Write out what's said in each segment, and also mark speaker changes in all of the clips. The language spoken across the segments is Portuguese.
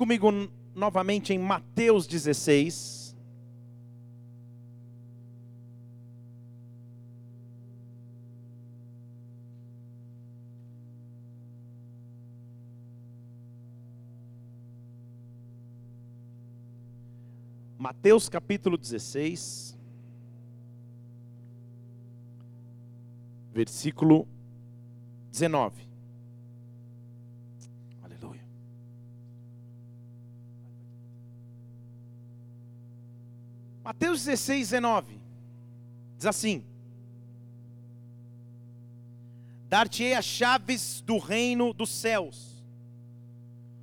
Speaker 1: comigo novamente em Mateus 16. Mateus capítulo 16, versículo 19. Mateus 16, 19. Diz assim: Dar-te-ei as chaves do reino dos céus.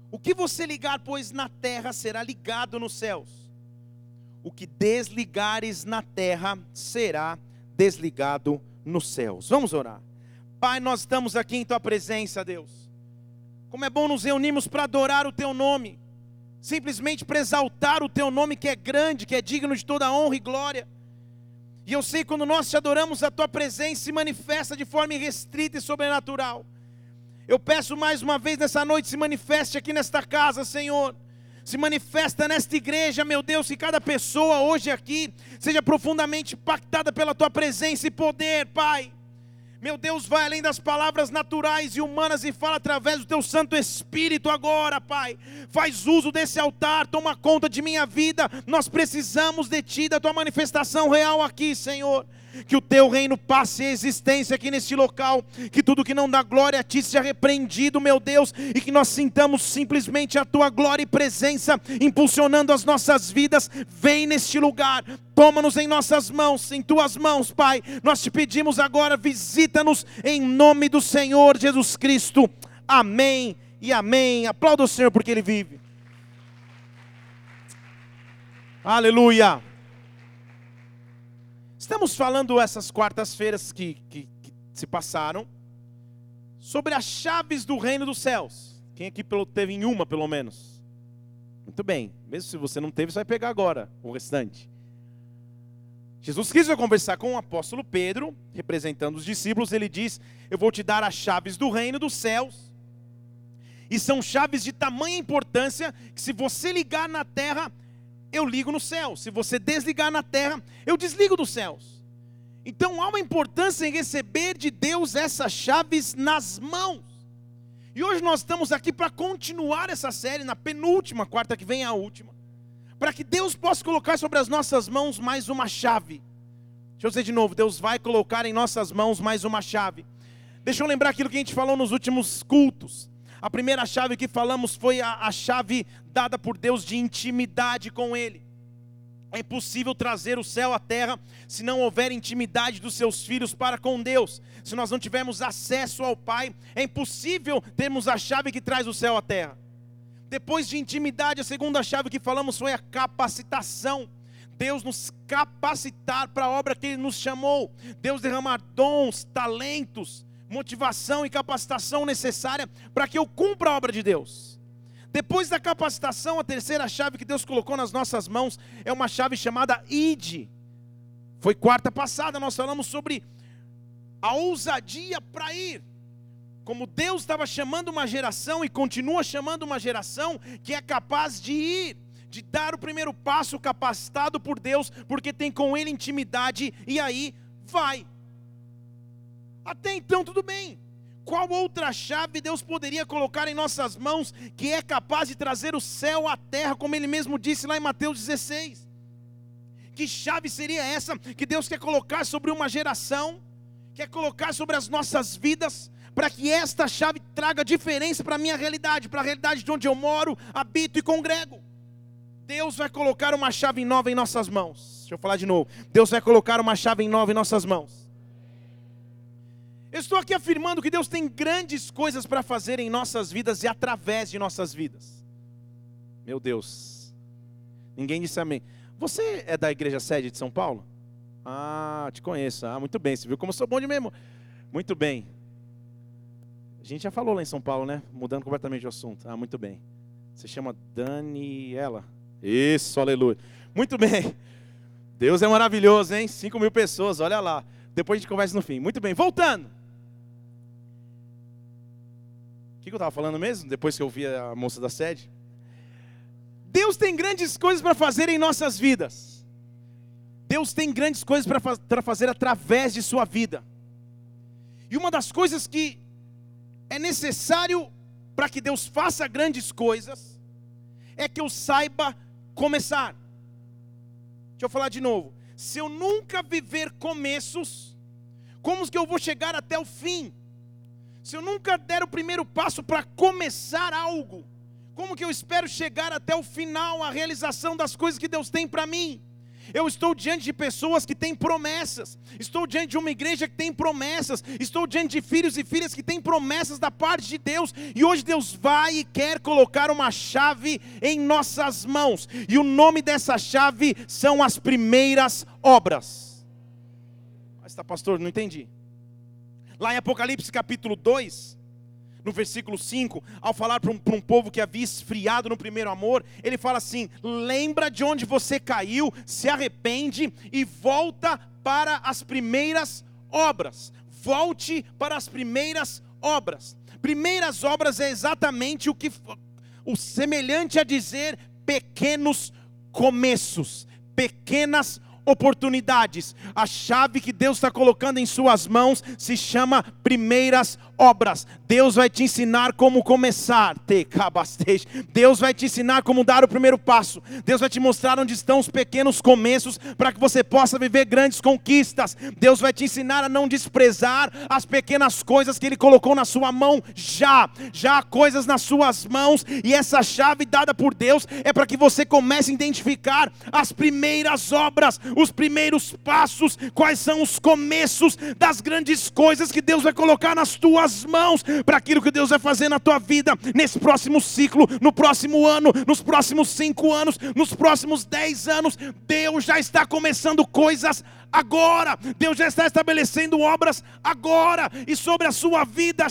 Speaker 1: O que você ligar, pois, na terra será ligado nos céus. O que desligares na terra será desligado nos céus. Vamos orar. Pai, nós estamos aqui em tua presença, Deus. Como é bom nos reunirmos para adorar o teu nome, simplesmente para exaltar o teu nome que é grande, que é digno de toda honra e glória. E eu sei quando nós te adoramos, a tua presença se manifesta de forma irrestrita e sobrenatural. Eu peço mais uma vez nessa noite, se manifeste aqui nesta casa, Senhor. Se manifesta nesta igreja, meu Deus, que cada pessoa hoje aqui seja profundamente impactada pela tua presença e poder, Pai. Meu Deus, vai além das palavras naturais e humanas e fala através do teu Santo Espírito agora, Pai. Faz uso desse altar, toma conta de minha vida. Nós precisamos de Ti, da Tua manifestação real aqui, Senhor que o teu reino passe a existência aqui neste local, que tudo que não dá glória a ti seja repreendido, meu Deus, e que nós sintamos simplesmente a tua glória e presença impulsionando as nossas vidas. Vem neste lugar, toma-nos em nossas mãos, em tuas mãos, Pai. Nós te pedimos agora, visita-nos em nome do Senhor Jesus Cristo. Amém e amém. Aplauda o Senhor porque Ele vive. Aleluia. Estamos falando essas quartas-feiras que, que, que, se passaram sobre as chaves do reino dos céus. Quem aqui teve em uma, pelo menos? Muito bem. Mesmo se você não teve, você vai pegar agora o restante. Jesus vai conversar com o apóstolo Pedro, representando os discípulos. Ele diz: Eu vou te dar as chaves do reino dos céus. E são chaves de tamanha importância que, se você ligar na terra, eu ligo no céu. Se você desligar na terra, eu desligo dos céus. Então há uma importância em receber de Deus essas chaves nas mãos. E hoje nós estamos aqui para continuar essa série, na penúltima, quarta que vem a última, para que Deus possa colocar sobre as nossas mãos mais uma chave. Deixa eu dizer de novo: Deus vai colocar em nossas mãos mais uma chave. Deixa eu lembrar aquilo que a gente falou nos últimos cultos. A primeira chave que falamos foi a, a chave dada por Deus de intimidade com Ele. É impossível trazer o céu à terra se não houver intimidade dos seus filhos para com Deus. Se nós não tivermos acesso ao Pai, é impossível termos a chave que traz o céu à terra. Depois de intimidade, a segunda chave que falamos foi a capacitação. Deus nos capacitar para a obra que Ele nos chamou. Deus derramar dons, talentos, motivação e capacitação necessária para que eu cumpra a obra de Deus. Depois da capacitação, a terceira chave que Deus colocou nas nossas mãos é uma chave chamada ID. Foi quarta passada, nós falamos sobre a ousadia para ir. Como Deus estava chamando uma geração e continua chamando uma geração que é capaz de ir, de dar o primeiro passo capacitado por Deus, porque tem com Ele intimidade, e aí vai. Até então, tudo bem. Qual outra chave Deus poderia colocar em nossas mãos que é capaz de trazer o céu à terra, como Ele mesmo disse lá em Mateus 16? Que chave seria essa que Deus quer colocar sobre uma geração, quer colocar sobre as nossas vidas, para que esta chave traga diferença para a minha realidade, para a realidade de onde eu moro, habito e congrego? Deus vai colocar uma chave nova em nossas mãos. Deixa eu falar de novo. Deus vai colocar uma chave nova em nossas mãos. Eu estou aqui afirmando que Deus tem grandes coisas para fazer em nossas vidas e através de nossas vidas. Meu Deus. Ninguém disse amém. Você é da igreja sede de São Paulo? Ah, te conheço. Ah, muito bem. Você viu como eu sou bom de mesmo? Muito bem. A gente já falou lá em São Paulo, né? Mudando completamente o assunto. Ah, muito bem. Você chama Daniela. Isso, aleluia. Muito bem. Deus é maravilhoso, hein? 5 mil pessoas, olha lá. Depois a gente conversa no fim. Muito bem, voltando. Que, que eu estava falando mesmo, depois que eu vi a moça da sede? Deus tem grandes coisas para fazer em nossas vidas. Deus tem grandes coisas para fazer através de sua vida. E uma das coisas que é necessário para que Deus faça grandes coisas é que eu saiba começar. Deixa eu falar de novo. Se eu nunca viver começos, como que eu vou chegar até o fim? Se eu nunca der o primeiro passo para começar algo, como que eu espero chegar até o final, a realização das coisas que Deus tem para mim? Eu estou diante de pessoas que têm promessas. Estou diante de uma igreja que tem promessas. Estou diante de filhos e filhas que têm promessas da parte de Deus. E hoje Deus vai e quer colocar uma chave em nossas mãos. E o nome dessa chave são as primeiras obras. Mas está, pastor, não entendi. Lá em Apocalipse capítulo 2, no versículo 5, ao falar para um, um, povo que havia esfriado no primeiro amor, ele fala assim: lembra de onde você caiu, se arrepende e volta para as primeiras obras. Volte para as primeiras obras. Primeiras obras é exatamente o que o semelhante a dizer pequenos começos, pequenas oportunidades. A chave que Deus está colocando em suas mãos se chama primeiras obras. Deus vai te ensinar como começar. Deus vai te ensinar como dar o primeiro passo. Deus vai te mostrar onde estão os pequenos começos para que você possa viver grandes conquistas. Deus vai te ensinar a não desprezar as pequenas coisas que Ele colocou na sua mão já. Já há coisas nas suas mãos e essa chave dada por Deus é para que você comece a identificar as primeiras obras, os primeiros passos, quais são os começos das grandes coisas que Deus vai colocar nas tuas mãos para aquilo que Deus vai fazer na tua vida nesse próximo ciclo, no próximo ano, nos próximos cinco anos, nos próximos dez anos. Deus já está começando coisas agora. Deus já está estabelecendo obras agora. E sobre a sua vida,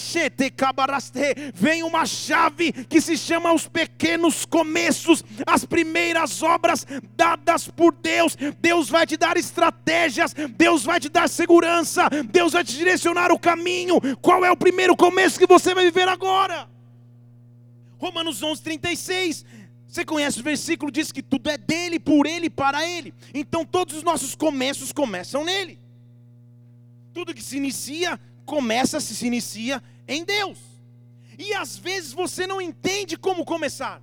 Speaker 1: vem uma chave que se chama os pequenos começos, as primeiras obras dadas por Deus. Deus vai te dar estratégias, Deus vai te dar segurança, Deus vai te direcionar o caminho. Qual é o primeiro começo que você vai viver agora? Romanos 11, 36 você conhece o versículo, diz que tudo é dele, por ele, para ele. Então todos os nossos começos começam nele. Tudo que se inicia, começa se inicia em Deus. E às vezes você não entende como começar.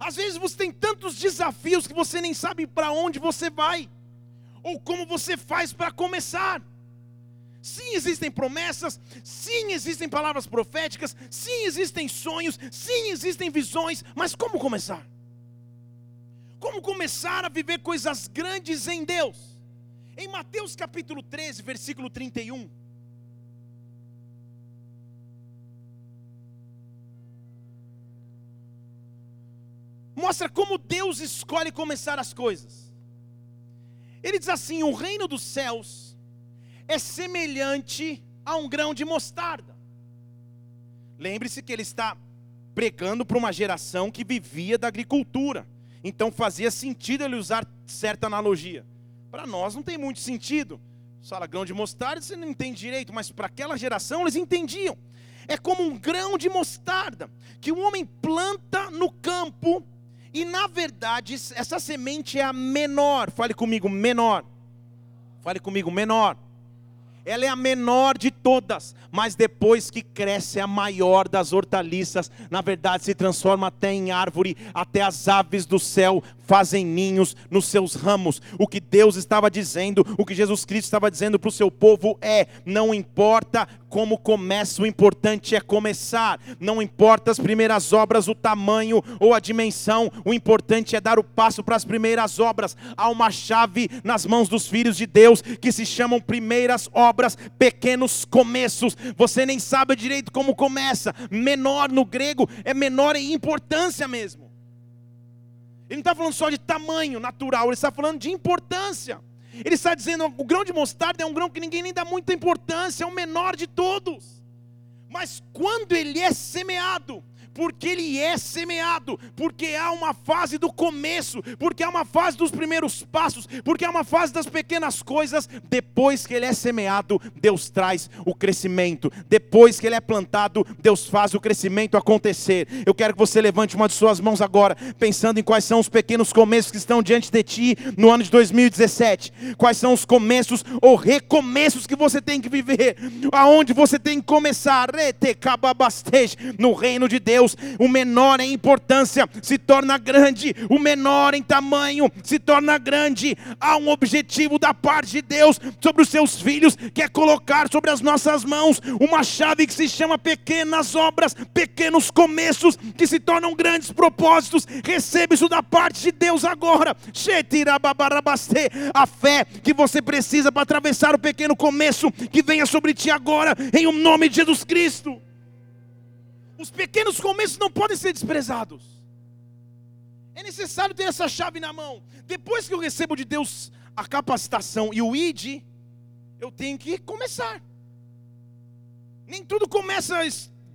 Speaker 1: Às vezes você tem tantos desafios que você nem sabe para onde você vai, ou como você faz para começar. Sim, existem promessas, sim, existem palavras proféticas, sim, existem sonhos, sim, existem visões, mas como começar? Como começar a viver coisas grandes em Deus? Em Mateus capítulo 13, versículo 31. Mostra como Deus escolhe começar as coisas. Ele diz assim: o reino dos céus é semelhante a um grão de mostarda. Lembre-se que ele está pregando para uma geração que vivia da agricultura. Então fazia sentido ele usar certa analogia. Para nós não tem muito sentido. Fala grão de mostarda, você não entende direito, mas para aquela geração eles entendiam. É como um grão de mostarda que o homem planta no campo e na verdade essa semente é a menor. Fale comigo, menor. Fale comigo, menor ela é a menor de todas, mas depois que cresce é a maior das hortaliças, na verdade se transforma até em árvore, até as aves do céu fazem ninhos nos seus ramos. O que Deus estava dizendo, o que Jesus Cristo estava dizendo para o seu povo é: não importa como começa, o importante é começar. Não importa as primeiras obras, o tamanho ou a dimensão, o importante é dar o passo para as primeiras obras. Há uma chave nas mãos dos filhos de Deus que se chamam primeiras obras, pequenos começos. Você nem sabe direito como começa. Menor no grego é menor em importância mesmo. Ele não está falando só de tamanho natural, ele está falando de importância. Ele está dizendo: o grão de mostarda é um grão que ninguém nem dá muita importância, é o menor de todos. Mas quando ele é semeado, porque ele é semeado, porque há uma fase do começo, porque há uma fase dos primeiros passos, porque há uma fase das pequenas coisas. Depois que ele é semeado, Deus traz o crescimento. Depois que ele é plantado, Deus faz o crescimento acontecer. Eu quero que você levante uma de suas mãos agora, pensando em quais são os pequenos começos que estão diante de ti no ano de 2017. Quais são os começos ou recomeços que você tem que viver, aonde você tem que começar. No reino de Deus, o menor em importância se torna grande, o menor em tamanho se torna grande. Há um objetivo da parte de Deus sobre os seus filhos, que é colocar sobre as nossas mãos uma chave que se chama pequenas obras, pequenos começos que se tornam grandes propósitos. Receba isso da parte de Deus agora. A fé que você precisa para atravessar o pequeno começo que venha sobre ti agora, em o nome de Jesus Cristo. Os pequenos começos não podem ser desprezados. É necessário ter essa chave na mão. Depois que eu recebo de Deus a capacitação e o ID, eu tenho que começar. Nem tudo começa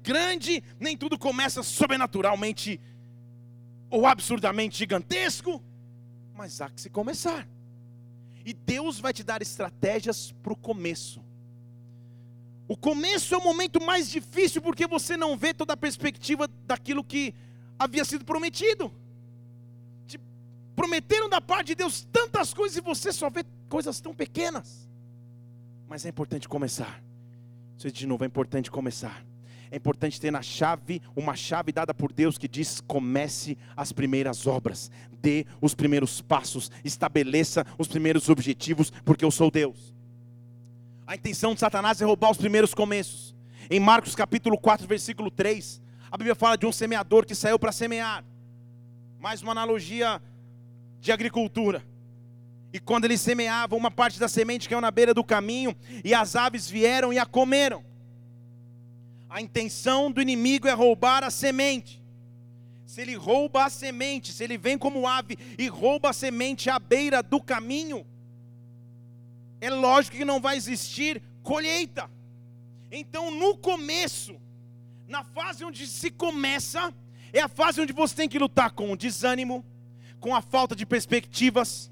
Speaker 1: grande, nem tudo começa sobrenaturalmente ou absurdamente gigantesco, mas há que se começar. E Deus vai te dar estratégias para o começo. O começo é o momento mais difícil porque você não vê toda a perspectiva daquilo que havia sido prometido. Te prometeram da parte de Deus tantas coisas e você só vê coisas tão pequenas. Mas é importante começar. Isso de novo, é importante começar. É importante ter na chave, uma chave dada por Deus que diz: comece as primeiras obras, dê os primeiros passos, estabeleça os primeiros objetivos, porque eu sou Deus. A intenção de Satanás é roubar os primeiros começos. Em Marcos capítulo 4, versículo 3, a Bíblia fala de um semeador que saiu para semear. Mais uma analogia de agricultura. E quando ele semeava, uma parte da semente caiu na beira do caminho, e as aves vieram e a comeram. A intenção do inimigo é roubar a semente. Se ele rouba a semente, se ele vem como ave e rouba a semente à beira do caminho, é lógico que não vai existir colheita. Então, no começo, na fase onde se começa, é a fase onde você tem que lutar com o desânimo, com a falta de perspectivas,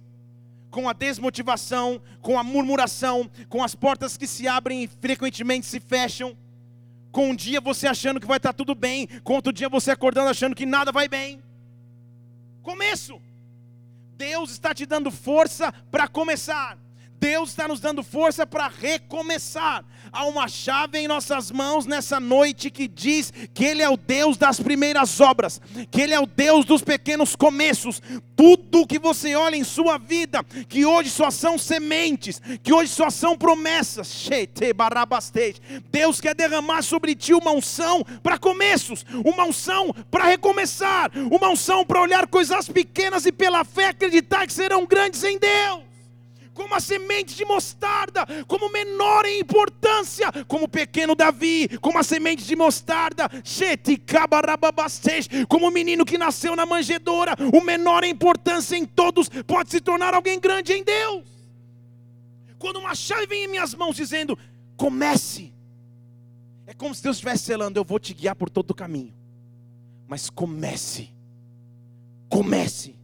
Speaker 1: com a desmotivação, com a murmuração, com as portas que se abrem e frequentemente se fecham. Com um dia você achando que vai estar tudo bem, com outro dia você acordando achando que nada vai bem. Começo. Deus está te dando força para começar. Deus está nos dando força para recomeçar. Há uma chave em nossas mãos nessa noite que diz que Ele é o Deus das primeiras obras, que Ele é o Deus dos pequenos começos. Tudo que você olha em sua vida, que hoje só são sementes, que hoje só são promessas. Deus quer derramar sobre ti uma unção para começos, uma unção para recomeçar, uma unção para olhar coisas pequenas e pela fé acreditar que serão grandes em Deus como a semente de mostarda, como menor em importância, como o pequeno Davi, como a semente de mostarda, como o menino que nasceu na manjedoura, o menor em importância em todos, pode se tornar alguém grande em Deus. Quando uma chave vem em minhas mãos dizendo, comece, é como se Deus estivesse selando, eu vou te guiar por todo o caminho, mas comece, comece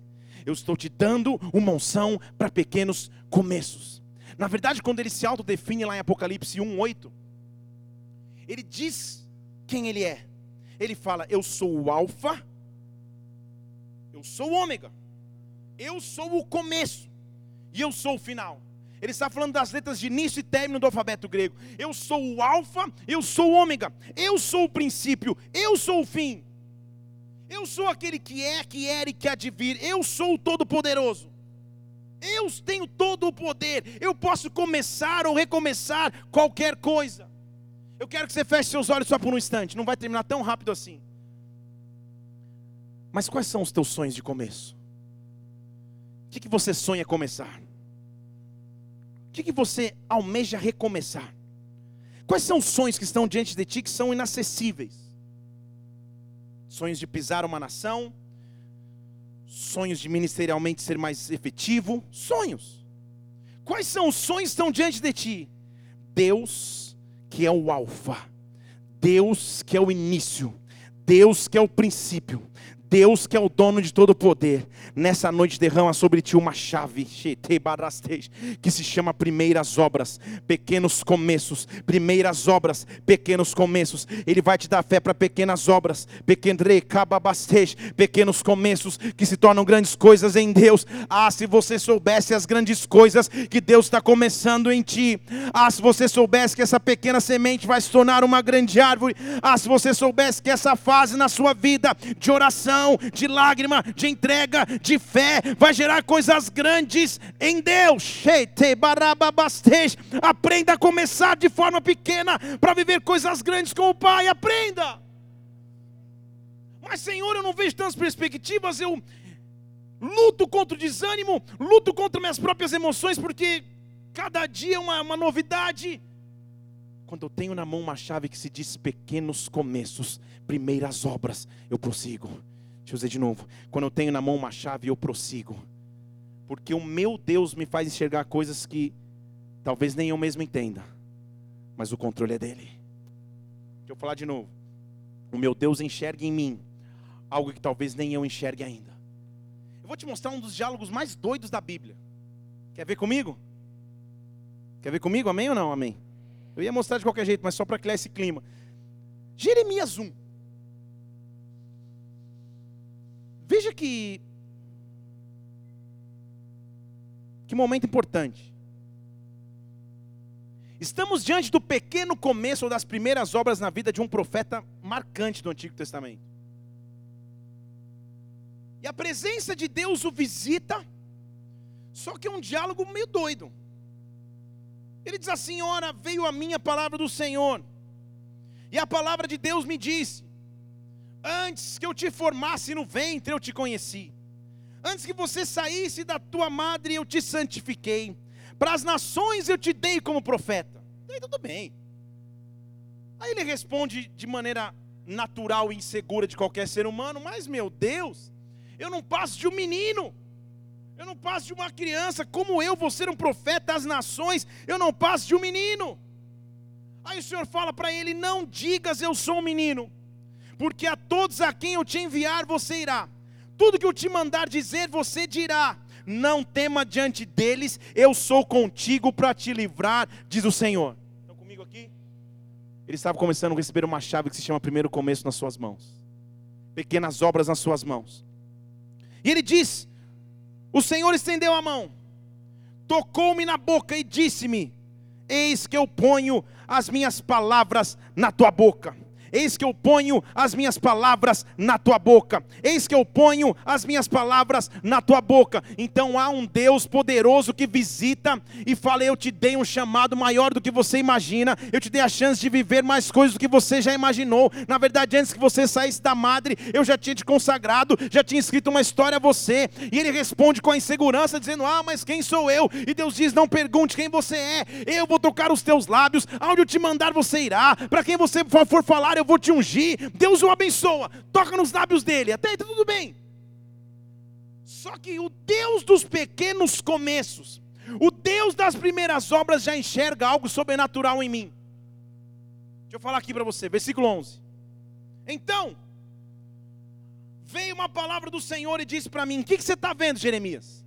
Speaker 1: eu estou te dando uma unção para pequenos começos. Na verdade, quando ele se autodefine lá em Apocalipse 1:8, ele diz quem ele é. Ele fala: "Eu sou o alfa, eu sou o ômega. Eu sou o começo e eu sou o final." Ele está falando das letras de início e término do alfabeto grego. Eu sou o alfa, eu sou o ômega. Eu sou o princípio, eu sou o fim. Eu sou aquele que é, que era e que há de vir. Eu sou o Todo-Poderoso. Eu tenho todo o poder. Eu posso começar ou recomeçar qualquer coisa. Eu quero que você feche seus olhos só por um instante. Não vai terminar tão rápido assim. Mas quais são os teus sonhos de começo? O que, que você sonha começar? O que, que você almeja recomeçar? Quais são os sonhos que estão diante de ti que são inacessíveis? sonhos de pisar uma nação, sonhos de ministerialmente ser mais efetivo, sonhos. Quais são os sonhos que estão diante de ti? Deus, que é o Alfa, Deus, que é o início, Deus que é o princípio, Deus que é o dono de todo poder, nessa noite derrama sobre ti uma chave que se chama primeiras obras, pequenos começos, primeiras obras, pequenos começos. Ele vai te dar fé para pequenas obras, pequenos começos que se tornam grandes coisas em Deus. Ah, se você soubesse as grandes coisas que Deus está começando em ti. Ah, se você soubesse que essa pequena semente vai se tornar uma grande árvore. Ah, se você soubesse que essa fase na sua vida de oração de lágrima, de entrega, de fé, vai gerar coisas grandes em Deus. Aprenda a começar de forma pequena para viver coisas grandes com o Pai. Aprenda. Mas, Senhor, eu não vejo tantas perspectivas. Eu luto contra o desânimo, luto contra minhas próprias emoções, porque cada dia é uma, uma novidade. Quando eu tenho na mão uma chave que se diz pequenos começos, primeiras obras, eu prossigo. Deixa eu dizer de novo. Quando eu tenho na mão uma chave, eu prossigo. Porque o meu Deus me faz enxergar coisas que talvez nem eu mesmo entenda. Mas o controle é dele. Deixa eu falar de novo. O meu Deus enxerga em mim algo que talvez nem eu enxergue ainda. Eu vou te mostrar um dos diálogos mais doidos da Bíblia. Quer ver comigo? Quer ver comigo? Amém ou não? Amém. Eu ia mostrar de qualquer jeito, mas só para criar esse clima. Jeremias 1. Veja que que momento importante. Estamos diante do pequeno começo ou das primeiras obras na vida de um profeta marcante do Antigo Testamento. E a presença de Deus o visita, só que é um diálogo meio doido. Ele diz assim: Ora, veio a minha palavra do Senhor, e a palavra de Deus me disse: Antes que eu te formasse no ventre, eu te conheci. Antes que você saísse da tua madre, eu te santifiquei. Para as nações eu te dei como profeta. E aí tudo bem. Aí ele responde de maneira natural e insegura de qualquer ser humano: Mas meu Deus, eu não passo de um menino. Eu não passo de uma criança. Como eu vou ser um profeta às nações? Eu não passo de um menino. Aí o Senhor fala para ele: Não digas eu sou um menino porque a todos a quem eu te enviar você irá. Tudo que eu te mandar dizer, você dirá. Não tema diante deles, eu sou contigo para te livrar, diz o Senhor. Estão comigo aqui? Ele estava começando a receber uma chave que se chama primeiro começo nas suas mãos. Pequenas obras nas suas mãos. E ele diz: O Senhor estendeu a mão, tocou-me na boca e disse-me: Eis que eu ponho as minhas palavras na tua boca. Eis que eu ponho as minhas palavras na tua boca. Eis que eu ponho as minhas palavras na tua boca. Então há um Deus poderoso que visita e fala: Eu te dei um chamado maior do que você imagina. Eu te dei a chance de viver mais coisas do que você já imaginou. Na verdade, antes que você saísse da madre, eu já tinha te consagrado, já tinha escrito uma história a você. E ele responde com a insegurança, dizendo: Ah, mas quem sou eu? E Deus diz: Não pergunte quem você é. Eu vou tocar os teus lábios. Aonde eu te mandar, você irá. Para quem você for falar, eu vou te ungir, Deus o abençoa, toca nos lábios dele, até aí tá tudo bem. Só que o Deus dos pequenos começos, o Deus das primeiras obras já enxerga algo sobrenatural em mim. Deixa eu falar aqui para você, versículo 11. Então, veio uma palavra do Senhor e disse para mim: O que, que você está vendo, Jeremias?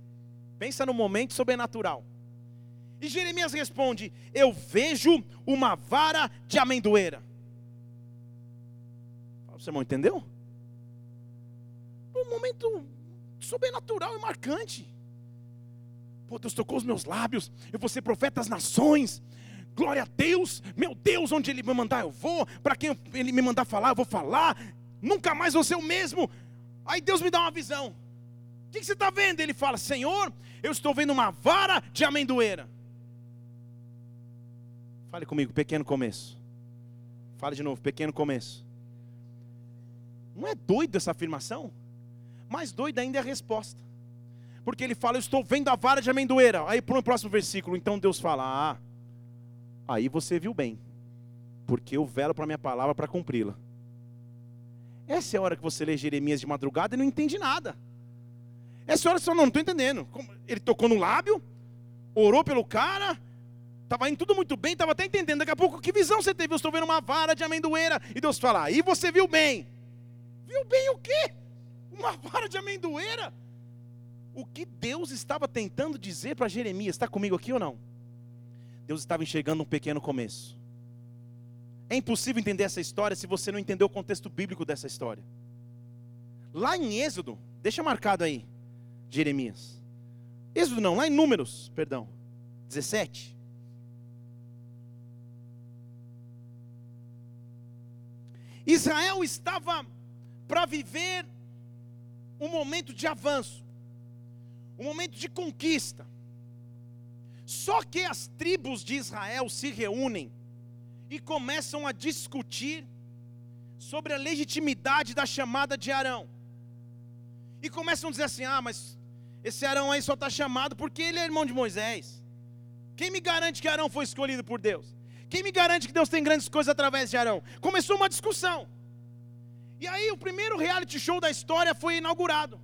Speaker 1: Pensa no momento sobrenatural. E Jeremias responde: Eu vejo uma vara de amendoeira. Você irmão entendeu? Um momento sobrenatural e marcante. Pô, Deus tocou os meus lábios. Eu vou ser profeta das nações. Glória a Deus. Meu Deus, onde Ele me mandar, eu vou. Para quem Ele me mandar falar, eu vou falar. Nunca mais vou ser o mesmo. Aí Deus me dá uma visão. O que você está vendo? Ele fala: Senhor, eu estou vendo uma vara de amendoeira. Fale comigo, pequeno começo. Fale de novo, pequeno começo. Não é doido essa afirmação? Mais doido ainda é a resposta. Porque ele fala, eu estou vendo a vara de amendoeira. Aí para o próximo versículo, então Deus fala, ah, aí você viu bem. Porque eu velo para a minha palavra para cumpri-la. Essa é a hora que você lê Jeremias de madrugada e não entende nada. Essa hora você fala, não, não estou entendendo. Ele tocou no lábio, orou pelo cara, estava indo tudo muito bem, estava até entendendo. Daqui a pouco, que visão você teve? Eu estou vendo uma vara de amendoeira. E Deus fala, aí você viu bem. Viu bem o quê? Uma vara de amendoeira? O que Deus estava tentando dizer para Jeremias? Está comigo aqui ou não? Deus estava enxergando um pequeno começo. É impossível entender essa história se você não entender o contexto bíblico dessa história. Lá em Êxodo, deixa marcado aí, Jeremias. Êxodo não, lá em Números, perdão, 17. Israel estava para viver um momento de avanço, um momento de conquista. Só que as tribos de Israel se reúnem e começam a discutir sobre a legitimidade da chamada de Arão. E começam a dizer assim: ah, mas esse Arão aí só está chamado porque ele é irmão de Moisés. Quem me garante que Arão foi escolhido por Deus? Quem me garante que Deus tem grandes coisas através de Arão? Começou uma discussão. E aí o primeiro reality show da história foi inaugurado.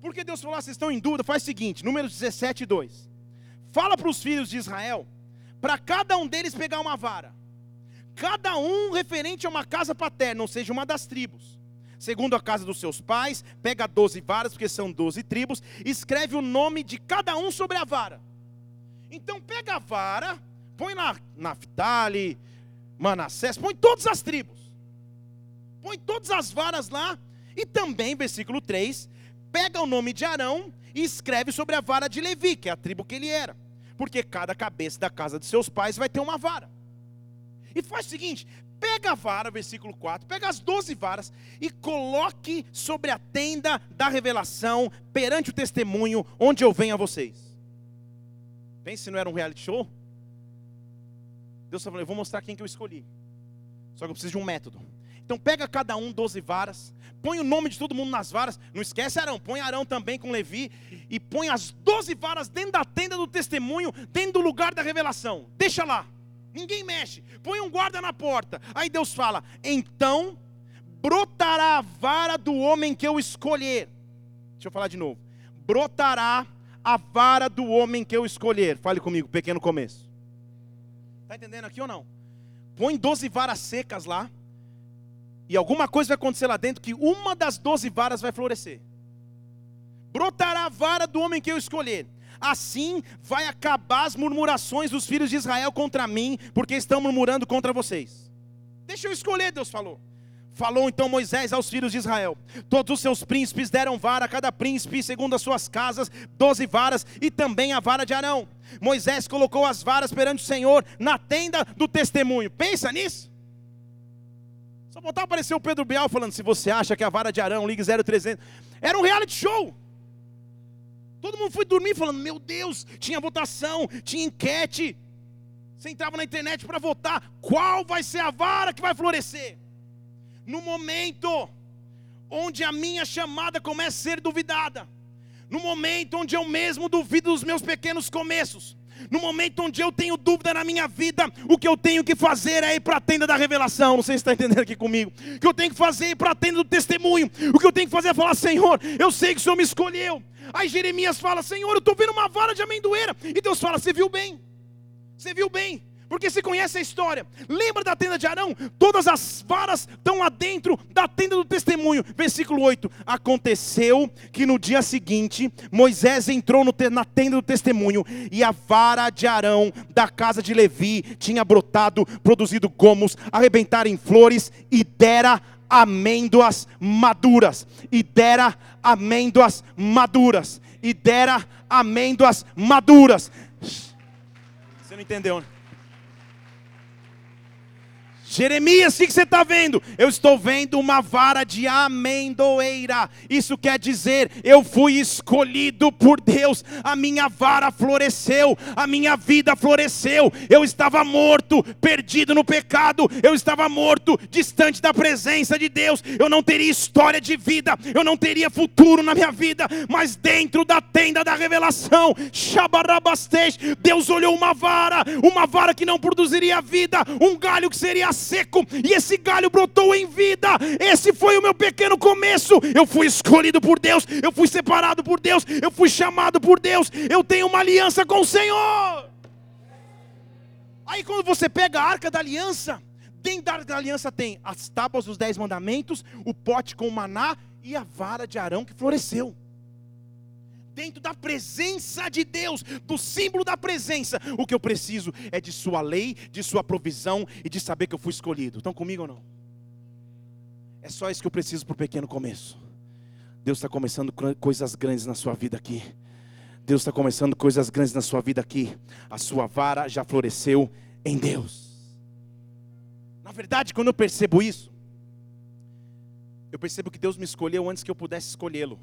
Speaker 1: Porque Deus falou: ah, vocês estão em dúvida? Faz o seguinte, número 17, 2. Fala para os filhos de Israel, para cada um deles pegar uma vara. Cada um referente a uma casa paterna, ou seja, uma das tribos. Segundo a casa dos seus pais, pega 12 varas, porque são 12 tribos, escreve o nome de cada um sobre a vara. Então pega a vara, põe na Naftali, Manassés, põe todas as tribos. Põe todas as varas lá. E também, versículo 3, pega o nome de Arão e escreve sobre a vara de Levi, que é a tribo que ele era. Porque cada cabeça da casa de seus pais vai ter uma vara. E faz o seguinte: pega a vara, versículo 4, pega as 12 varas e coloque sobre a tenda da revelação, perante o testemunho, onde eu venho a vocês. Pense se não era um reality show? Deus falou: Eu vou mostrar quem que eu escolhi. Só que eu preciso de um método. Então pega cada um 12 varas, põe o nome de todo mundo nas varas. Não esquece Arão, põe Arão também com Levi e põe as 12 varas dentro da tenda do testemunho, dentro do lugar da revelação. Deixa lá. Ninguém mexe. Põe um guarda na porta. Aí Deus fala: "Então brotará a vara do homem que eu escolher". Deixa eu falar de novo. Brotará a vara do homem que eu escolher. Fale comigo, pequeno começo. Está entendendo aqui ou não? Põe 12 varas secas lá. E alguma coisa vai acontecer lá dentro que uma das 12 varas vai florescer. Brotará a vara do homem que eu escolher. Assim vai acabar as murmurações dos filhos de Israel contra mim, porque estão murmurando contra vocês. Deixa eu escolher, Deus falou. Falou então Moisés aos filhos de Israel: Todos os seus príncipes deram vara cada príncipe, segundo as suas casas, doze varas, e também a vara de Arão. Moisés colocou as varas perante o Senhor na tenda do testemunho. Pensa nisso. Só voltar aparecer o Pedro Bial falando: se você acha que a vara de Arão liga 0300. Era um reality show. Todo mundo foi dormir falando: meu Deus, tinha votação, tinha enquete. Você entrava na internet para votar. Qual vai ser a vara que vai florescer? no momento onde a minha chamada começa a ser duvidada, no momento onde eu mesmo duvido dos meus pequenos começos, no momento onde eu tenho dúvida na minha vida, o que eu tenho que fazer é ir para a tenda da revelação. Não sei se está entendendo aqui comigo. O que eu tenho que fazer é ir para a tenda do testemunho. O que eu tenho que fazer é falar: Senhor, eu sei que o Senhor me escolheu. Aí Jeremias fala: Senhor, eu estou vendo uma vara de amendoeira. E Deus fala: Você viu bem? Você viu bem? Porque você conhece a história. Lembra da tenda de Arão? Todas as varas estão lá dentro da tenda do testemunho. Versículo 8. Aconteceu que no dia seguinte, Moisés entrou na tenda do testemunho, e a vara de Arão da casa de Levi tinha brotado, produzido gomos, arrebentado em flores, e dera amêndoas maduras. E dera amêndoas maduras. E dera amêndoas maduras. Você não entendeu, né? Jeremias, o que você está vendo? Eu estou vendo uma vara de amendoeira. Isso quer dizer, eu fui escolhido por Deus. A minha vara floresceu, a minha vida floresceu. Eu estava morto, perdido no pecado. Eu estava morto, distante da presença de Deus. Eu não teria história de vida, eu não teria futuro na minha vida. Mas dentro da tenda da revelação, Deus olhou uma vara, uma vara que não produziria vida, um galho que seria seco e esse galho brotou em vida. Esse foi o meu pequeno começo. Eu fui escolhido por Deus, eu fui separado por Deus, eu fui chamado por Deus. Eu tenho uma aliança com o Senhor. Aí quando você pega a arca da aliança, Dentro da aliança tem as tábuas dos dez mandamentos, o pote com o maná e a vara de Arão que floresceu. Dentro da presença de Deus, do símbolo da presença, o que eu preciso é de Sua lei, de Sua provisão e de saber que eu fui escolhido. Estão comigo ou não? É só isso que eu preciso para o pequeno começo. Deus está começando coisas grandes na sua vida aqui. Deus está começando coisas grandes na sua vida aqui. A sua vara já floresceu em Deus. Na verdade, quando eu percebo isso, eu percebo que Deus me escolheu antes que eu pudesse escolhê-lo.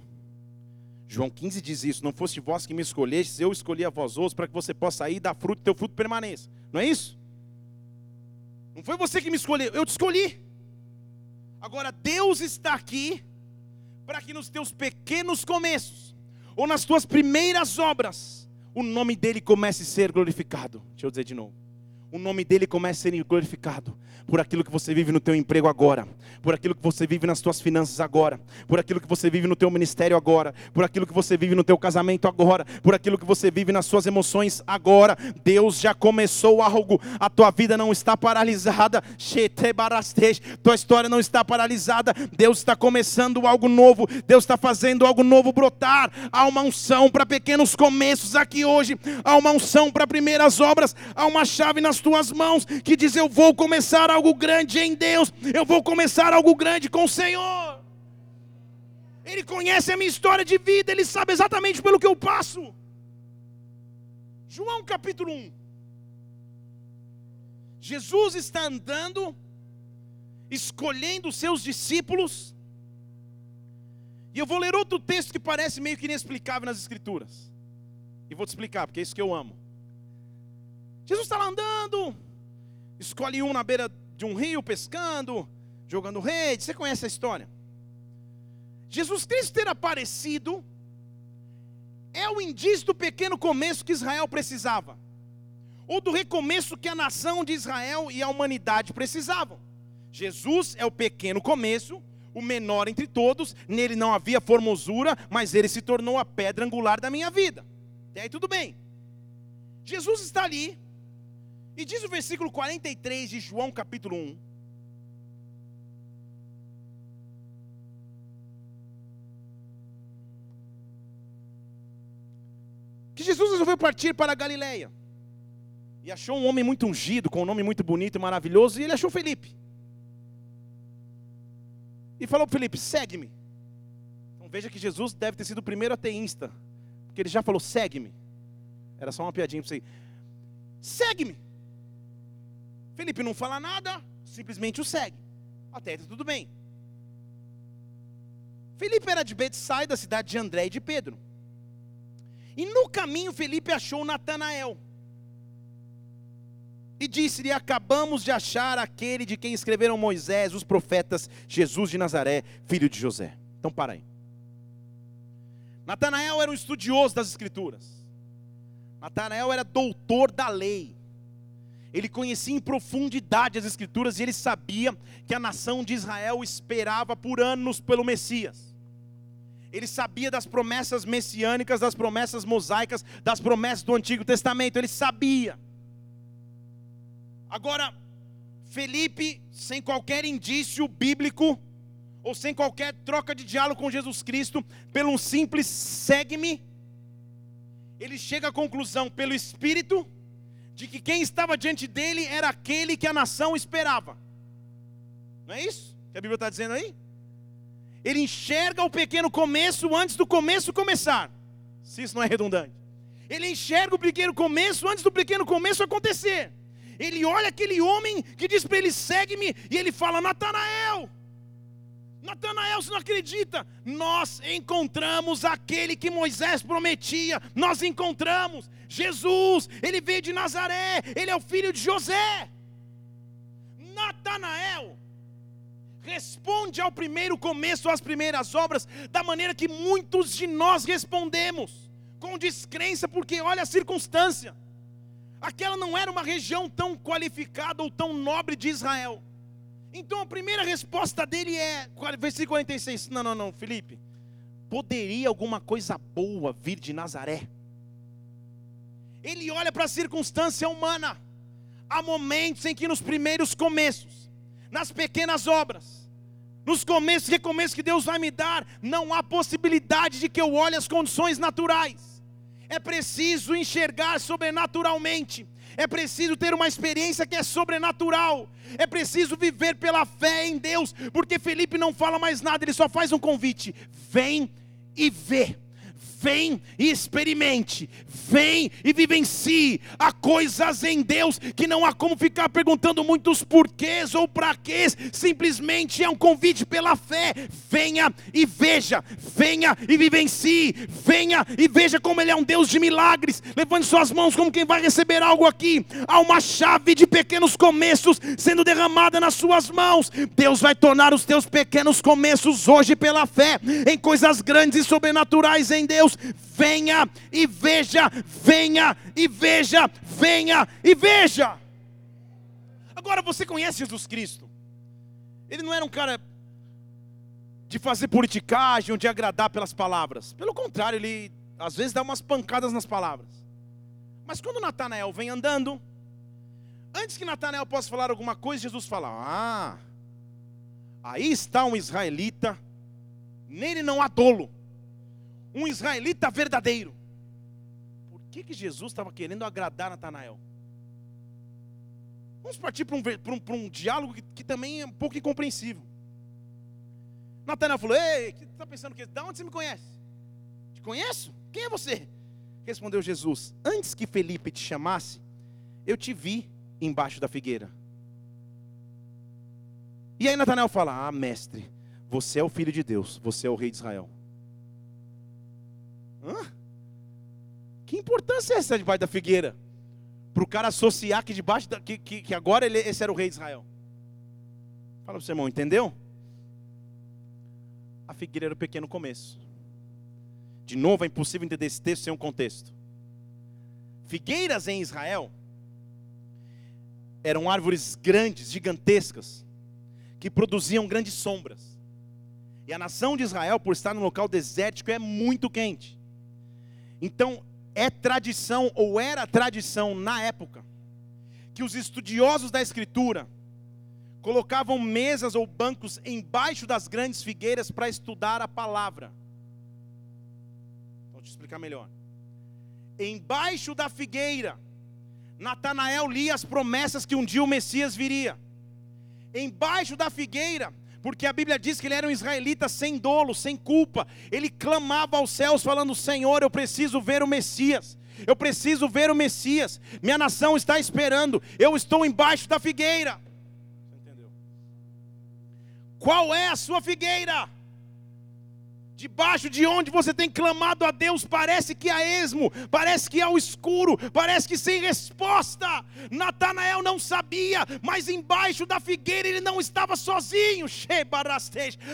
Speaker 1: João 15 diz isso: Não foste vós que me escolhestes, eu escolhi a vós outros para que você possa e dar fruto teu fruto permaneça. Não é isso? Não foi você que me escolheu, eu te escolhi. Agora, Deus está aqui para que nos teus pequenos começos, ou nas tuas primeiras obras, o nome dele comece a ser glorificado. Deixa eu dizer de novo o nome dele comece a ser glorificado por aquilo que você vive no teu emprego agora, por aquilo que você vive nas tuas finanças agora, por aquilo que você vive no teu ministério agora, por aquilo que você vive no teu casamento agora, por aquilo que você vive nas suas emoções agora. Deus já começou algo, a tua vida não está paralisada, tua história não está paralisada. Deus está começando algo novo, Deus está fazendo algo novo brotar. Há uma unção para pequenos começos aqui hoje, há uma unção para primeiras obras, há uma chave nas tuas mãos que diz: Eu vou começar algo grande em Deus, eu vou começar algo grande com o Senhor. Ele conhece a minha história de vida, ele sabe exatamente pelo que eu passo. João capítulo 1. Jesus está andando, escolhendo seus discípulos. E eu vou ler outro texto que parece meio que inexplicável nas Escrituras. E vou te explicar, porque é isso que eu amo. Jesus está lá andando, escolhe um na beira de um rio pescando, jogando rede. Você conhece a história? Jesus Cristo ter aparecido é o indício do pequeno começo que Israel precisava, ou do recomeço que a nação de Israel e a humanidade precisavam. Jesus é o pequeno começo, o menor entre todos, nele não havia formosura, mas ele se tornou a pedra angular da minha vida. E aí tudo bem. Jesus está ali, e diz o versículo 43 de João capítulo 1. Que Jesus resolveu partir para a Galileia. E achou um homem muito ungido, com um nome muito bonito e maravilhoso, e ele achou Felipe. E falou para Felipe: segue-me. Então veja que Jesus deve ter sido o primeiro ateísta, porque ele já falou: segue-me. Era só uma piadinha para você. Segue-me. Felipe não fala nada, simplesmente o segue. Até aí tudo bem. Felipe era de Betsaida, da cidade de André e de Pedro. E no caminho Felipe achou Natanael. E disse-lhe: Acabamos de achar aquele de quem escreveram Moisés, os profetas, Jesus de Nazaré, filho de José. Então para aí. Natanael era um estudioso das Escrituras. Natanael era doutor da lei. Ele conhecia em profundidade as Escrituras e ele sabia que a nação de Israel esperava por anos pelo Messias. Ele sabia das promessas messiânicas, das promessas mosaicas, das promessas do Antigo Testamento. Ele sabia. Agora, Felipe, sem qualquer indício bíblico, ou sem qualquer troca de diálogo com Jesus Cristo, pelo um simples segue-me, ele chega à conclusão, pelo Espírito, de que quem estava diante dele era aquele que a nação esperava. Não é isso que a Bíblia está dizendo aí? Ele enxerga o pequeno começo antes do começo começar. Se isso não é redundante. Ele enxerga o pequeno começo antes do pequeno começo acontecer. Ele olha aquele homem que diz para ele: segue-me, e ele fala: Natanael. Natanael, você não acredita? Nós encontramos aquele que Moisés prometia. Nós encontramos Jesus. Ele veio de Nazaré. Ele é o filho de José. Natanael responde ao primeiro começo, às primeiras obras, da maneira que muitos de nós respondemos, com descrença, porque olha a circunstância. Aquela não era uma região tão qualificada ou tão nobre de Israel. Então a primeira resposta dele é, versículo 46. Não, não, não, Felipe. Poderia alguma coisa boa vir de Nazaré? Ele olha para a circunstância humana. Há momentos em que nos primeiros começos, nas pequenas obras, nos começos e recomeços que Deus vai me dar, não há possibilidade de que eu olhe as condições naturais. É preciso enxergar sobrenaturalmente. É preciso ter uma experiência que é sobrenatural. É preciso viver pela fé em Deus, porque Felipe não fala mais nada, ele só faz um convite: vem e vê. Vem e experimente, vem e vivencie. Há coisas em Deus que não há como ficar perguntando muitos porquês ou para quês, simplesmente é um convite pela fé. Venha e veja, venha e vivencie, venha e veja como Ele é um Deus de milagres. Levante suas mãos como quem vai receber algo aqui. Há uma chave de pequenos começos sendo derramada nas suas mãos. Deus vai tornar os teus pequenos começos hoje pela fé em coisas grandes e sobrenaturais em Deus. Venha e veja, venha e veja, venha e veja. Agora você conhece Jesus Cristo? Ele não era um cara de fazer politicagem ou de agradar pelas palavras. Pelo contrário, ele às vezes dá umas pancadas nas palavras. Mas quando Natanael vem andando, antes que Natanael possa falar alguma coisa, Jesus fala: Ah, aí está um israelita, nele não há dolo um israelita verdadeiro. Por que, que Jesus estava querendo agradar Natanael? Vamos partir para um, para um, para um diálogo que, que, também é um pouco incompreensível. Natanael falou: Ei, você está pensando que? Da onde você me conhece? Te conheço? Quem é você? Respondeu Jesus: Antes que Felipe te chamasse, eu te vi embaixo da figueira. E aí Natanael fala: Ah, mestre, você é o filho de Deus, você é o rei de Israel. Hã? Que importância é essa debaixo da figueira? Para o cara associar que debaixo da, que, que, que agora ele, esse era o rei de Israel. Fala para o seu irmão, entendeu? A figueira era o pequeno começo. De novo, é impossível entender esse texto sem um contexto. Figueiras em Israel eram árvores grandes, gigantescas, que produziam grandes sombras. E a nação de Israel, por estar num local desértico, é muito quente. Então, é tradição, ou era tradição na época, que os estudiosos da Escritura colocavam mesas ou bancos embaixo das grandes figueiras para estudar a palavra. Vou te explicar melhor. Embaixo da figueira, Natanael lia as promessas que um dia o Messias viria. Embaixo da figueira, porque a Bíblia diz que ele era um israelita sem dolo, sem culpa. Ele clamava aos céus, falando: Senhor, eu preciso ver o Messias. Eu preciso ver o Messias. Minha nação está esperando. Eu estou embaixo da figueira. Entendeu? Qual é a sua figueira? Debaixo de onde você tem clamado a Deus, parece que há esmo, parece que há o escuro, parece que sem resposta. Natanael não sabia, mas embaixo da figueira ele não estava sozinho.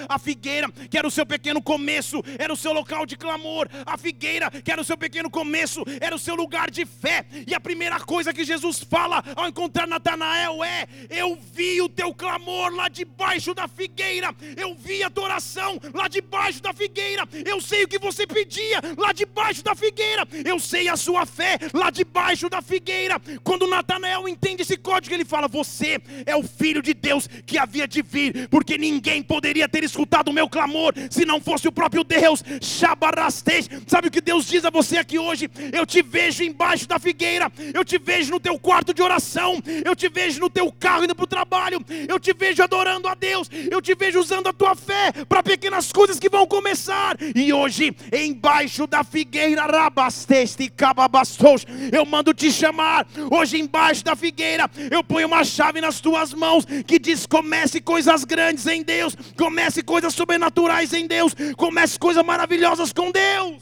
Speaker 1: A figueira, que era o seu pequeno começo, era o seu local de clamor. A figueira, que era o seu pequeno começo, era o seu lugar de fé. E a primeira coisa que Jesus fala ao encontrar Natanael é: Eu vi o teu clamor lá debaixo da figueira, eu vi a tua oração lá debaixo da figueira figueira, eu sei o que você pedia lá debaixo da figueira, eu sei a sua fé lá debaixo da figueira. Quando Natanael entende esse código, ele fala: Você é o filho de Deus que havia de vir, porque ninguém poderia ter escutado o meu clamor se não fosse o próprio Deus. Shabarastej, sabe o que Deus diz a você aqui hoje? Eu te vejo embaixo da figueira, eu te vejo no teu quarto de oração, eu te vejo no teu carro indo para o trabalho, eu te vejo adorando a Deus, eu te vejo usando a tua fé para pequenas coisas que vão começar e hoje, embaixo da figueira, rabasteste cababastos, eu mando te chamar. Hoje, embaixo da figueira, eu ponho uma chave nas tuas mãos que diz: comece coisas grandes em Deus, comece coisas sobrenaturais em Deus, comece coisas maravilhosas com Deus.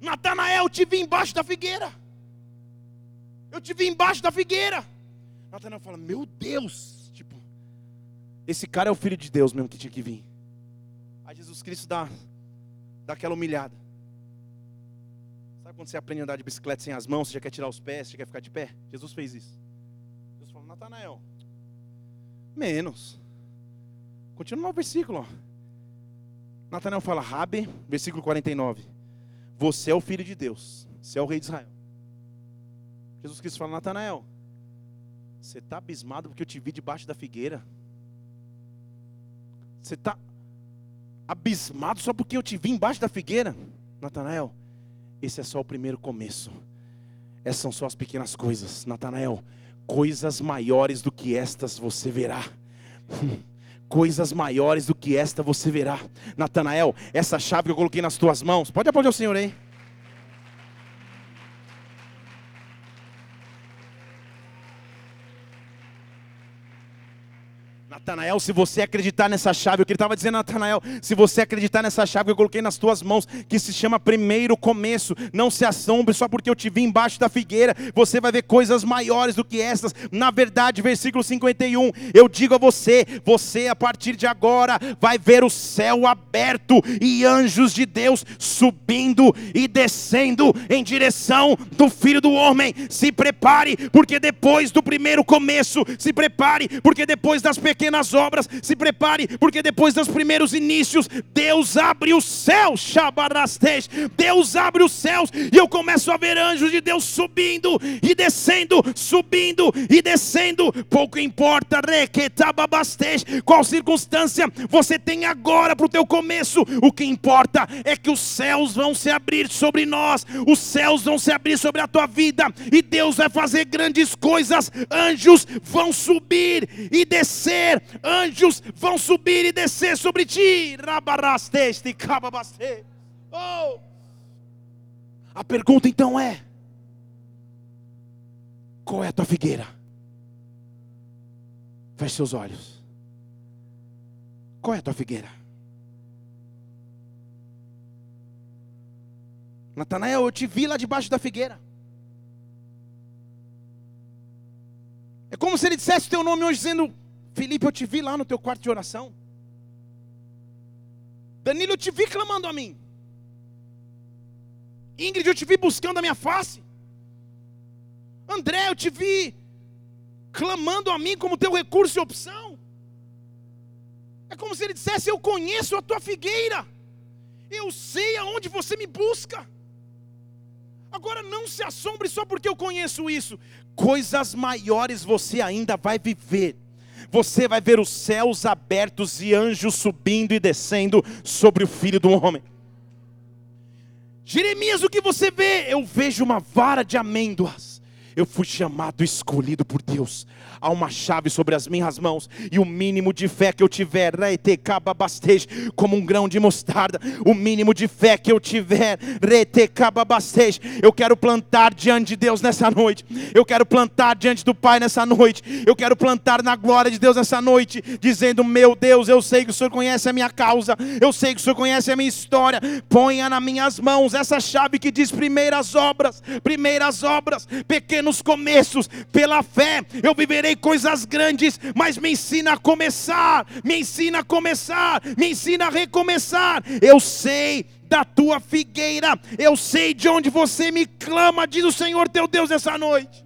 Speaker 1: Natanael, te vi embaixo da figueira. Eu te vi embaixo da figueira. Natanael fala: Meu Deus, tipo, esse cara é o filho de Deus mesmo que tinha que vir. Aí Jesus Cristo dá, dá aquela humilhada. Sabe quando você aprende a andar de bicicleta sem as mãos, você já quer tirar os pés, você quer ficar de pé? Jesus fez isso. Jesus falou, Natanael, menos. Continua no versículo. Natanael fala, Rabi, versículo 49. Você é o filho de Deus, você é o rei de Israel. Jesus Cristo fala, Natanael, Você está abismado porque eu te vi debaixo da figueira? Você está abismado só porque eu te vi embaixo da figueira? Natanael, esse é só o primeiro começo. Essas são só as pequenas coisas. Natanael, coisas maiores do que estas você verá. coisas maiores do que esta você verá. Natanael, essa chave que eu coloquei nas tuas mãos, pode aplaudir o Senhor aí. Natanael, se você acreditar nessa chave, o que ele estava dizendo, Natanael, se você acreditar nessa chave que eu coloquei nas tuas mãos, que se chama primeiro começo, não se assombre só porque eu te vi embaixo da figueira, você vai ver coisas maiores do que essas. Na verdade, versículo 51, eu digo a você, você a partir de agora vai ver o céu aberto e anjos de Deus subindo e descendo em direção do Filho do Homem. Se prepare, porque depois do primeiro começo, se prepare, porque depois das pequenas pequenas obras, se prepare, porque depois dos primeiros inícios, Deus abre os céus, Shabarastej, Deus abre os céus, e eu começo a ver anjos de Deus subindo e descendo, subindo e descendo, pouco importa, Reketababastej, qual circunstância você tem agora para o teu começo, o que importa é que os céus vão se abrir sobre nós, os céus vão se abrir sobre a tua vida, e Deus vai fazer grandes coisas, anjos vão subir e descer anjos vão subir e descer sobre ti. Oh. A pergunta então é: qual é a tua figueira? Feche seus olhos. Qual é a tua figueira? Natanael, eu te vi lá debaixo da figueira. É como se ele dissesse o teu nome hoje dizendo: Felipe, eu te vi lá no teu quarto de oração. Danilo, eu te vi clamando a mim. Ingrid, eu te vi buscando a minha face. André, eu te vi clamando a mim como teu recurso e opção. É como se ele dissesse: Eu conheço a tua figueira, eu sei aonde você me busca. Agora não se assombre só porque eu conheço isso, coisas maiores você ainda vai viver você vai ver os céus abertos e anjos subindo e descendo sobre o filho do homem. Jeremias, o que você vê? Eu vejo uma vara de amêndoas. Eu fui chamado, escolhido por Deus. Há uma chave sobre as minhas mãos, e o mínimo de fé que eu tiver, como um grão de mostarda, o mínimo de fé que eu tiver, eu quero plantar diante de Deus nessa noite, eu quero plantar diante do Pai nessa noite, eu quero plantar na glória de Deus nessa noite, dizendo: Meu Deus, eu sei que o Senhor conhece a minha causa, eu sei que o Senhor conhece a minha história, ponha nas minhas mãos essa chave que diz primeiras obras, primeiras obras, pequenos começos, pela fé eu viverei coisas grandes, mas me ensina a começar, me ensina a começar, me ensina a recomeçar. Eu sei da tua figueira, eu sei de onde você me clama, diz o Senhor teu Deus essa noite.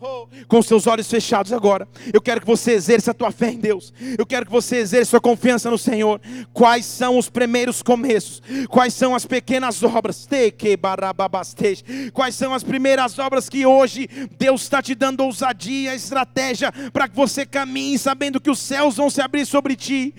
Speaker 1: Oh, com seus olhos fechados agora, eu quero que você exerça a tua fé em Deus. Eu quero que você exerça a sua confiança no Senhor. Quais são os primeiros começos? Quais são as pequenas obras? Quais são as primeiras obras que hoje Deus está te dando ousadia, estratégia para que você caminhe sabendo que os céus vão se abrir sobre ti?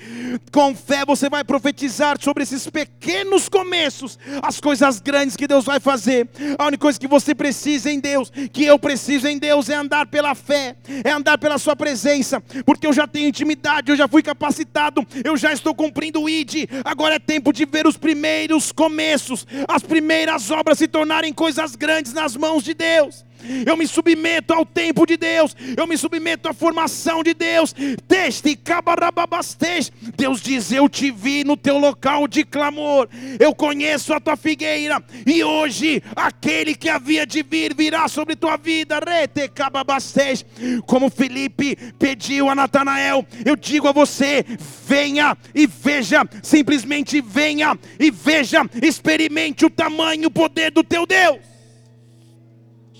Speaker 1: Com fé você vai profetizar sobre esses pequenos começos, as coisas grandes que Deus vai fazer. A única coisa que você precisa em Deus, que eu preciso em Deus é andar pela fé, é andar pela Sua presença, porque eu já tenho intimidade, eu já fui capacitado, eu já estou cumprindo o ID. Agora é tempo de ver os primeiros começos, as primeiras obras se tornarem coisas grandes nas mãos de Deus eu me submeto ao tempo de Deus, eu me submeto à formação de Deus. Teste, cabarababastej. Deus diz: Eu te vi no teu local de clamor, eu conheço a tua figueira, e hoje aquele que havia de vir virá sobre tua vida. Rete, cababastej. Como Felipe pediu a Natanael, eu digo a você: venha e veja, simplesmente venha e veja, experimente o tamanho, o poder do teu Deus.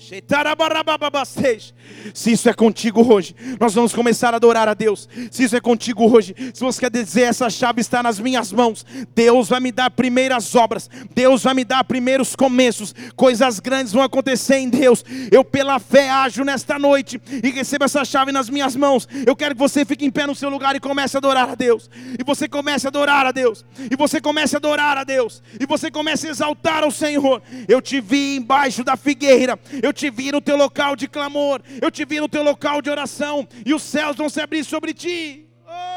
Speaker 1: Sheitarabarababa 6. Se isso é contigo hoje, nós vamos começar a adorar a Deus. Se isso é contigo hoje, se você quer dizer essa chave está nas minhas mãos, Deus vai me dar primeiras obras, Deus vai me dar primeiros começos, coisas grandes vão acontecer em Deus. Eu pela fé ajo nesta noite e recebo essa chave nas minhas mãos. Eu quero que você fique em pé no seu lugar e comece a adorar a Deus. E você comece a adorar a Deus. E você comece a adorar a Deus. E você comece a exaltar o Senhor. Eu te vi embaixo da figueira. Eu te vi no teu local de clamor. Eu te vi no teu local de oração. E os céus vão se abrir sobre ti. Oh!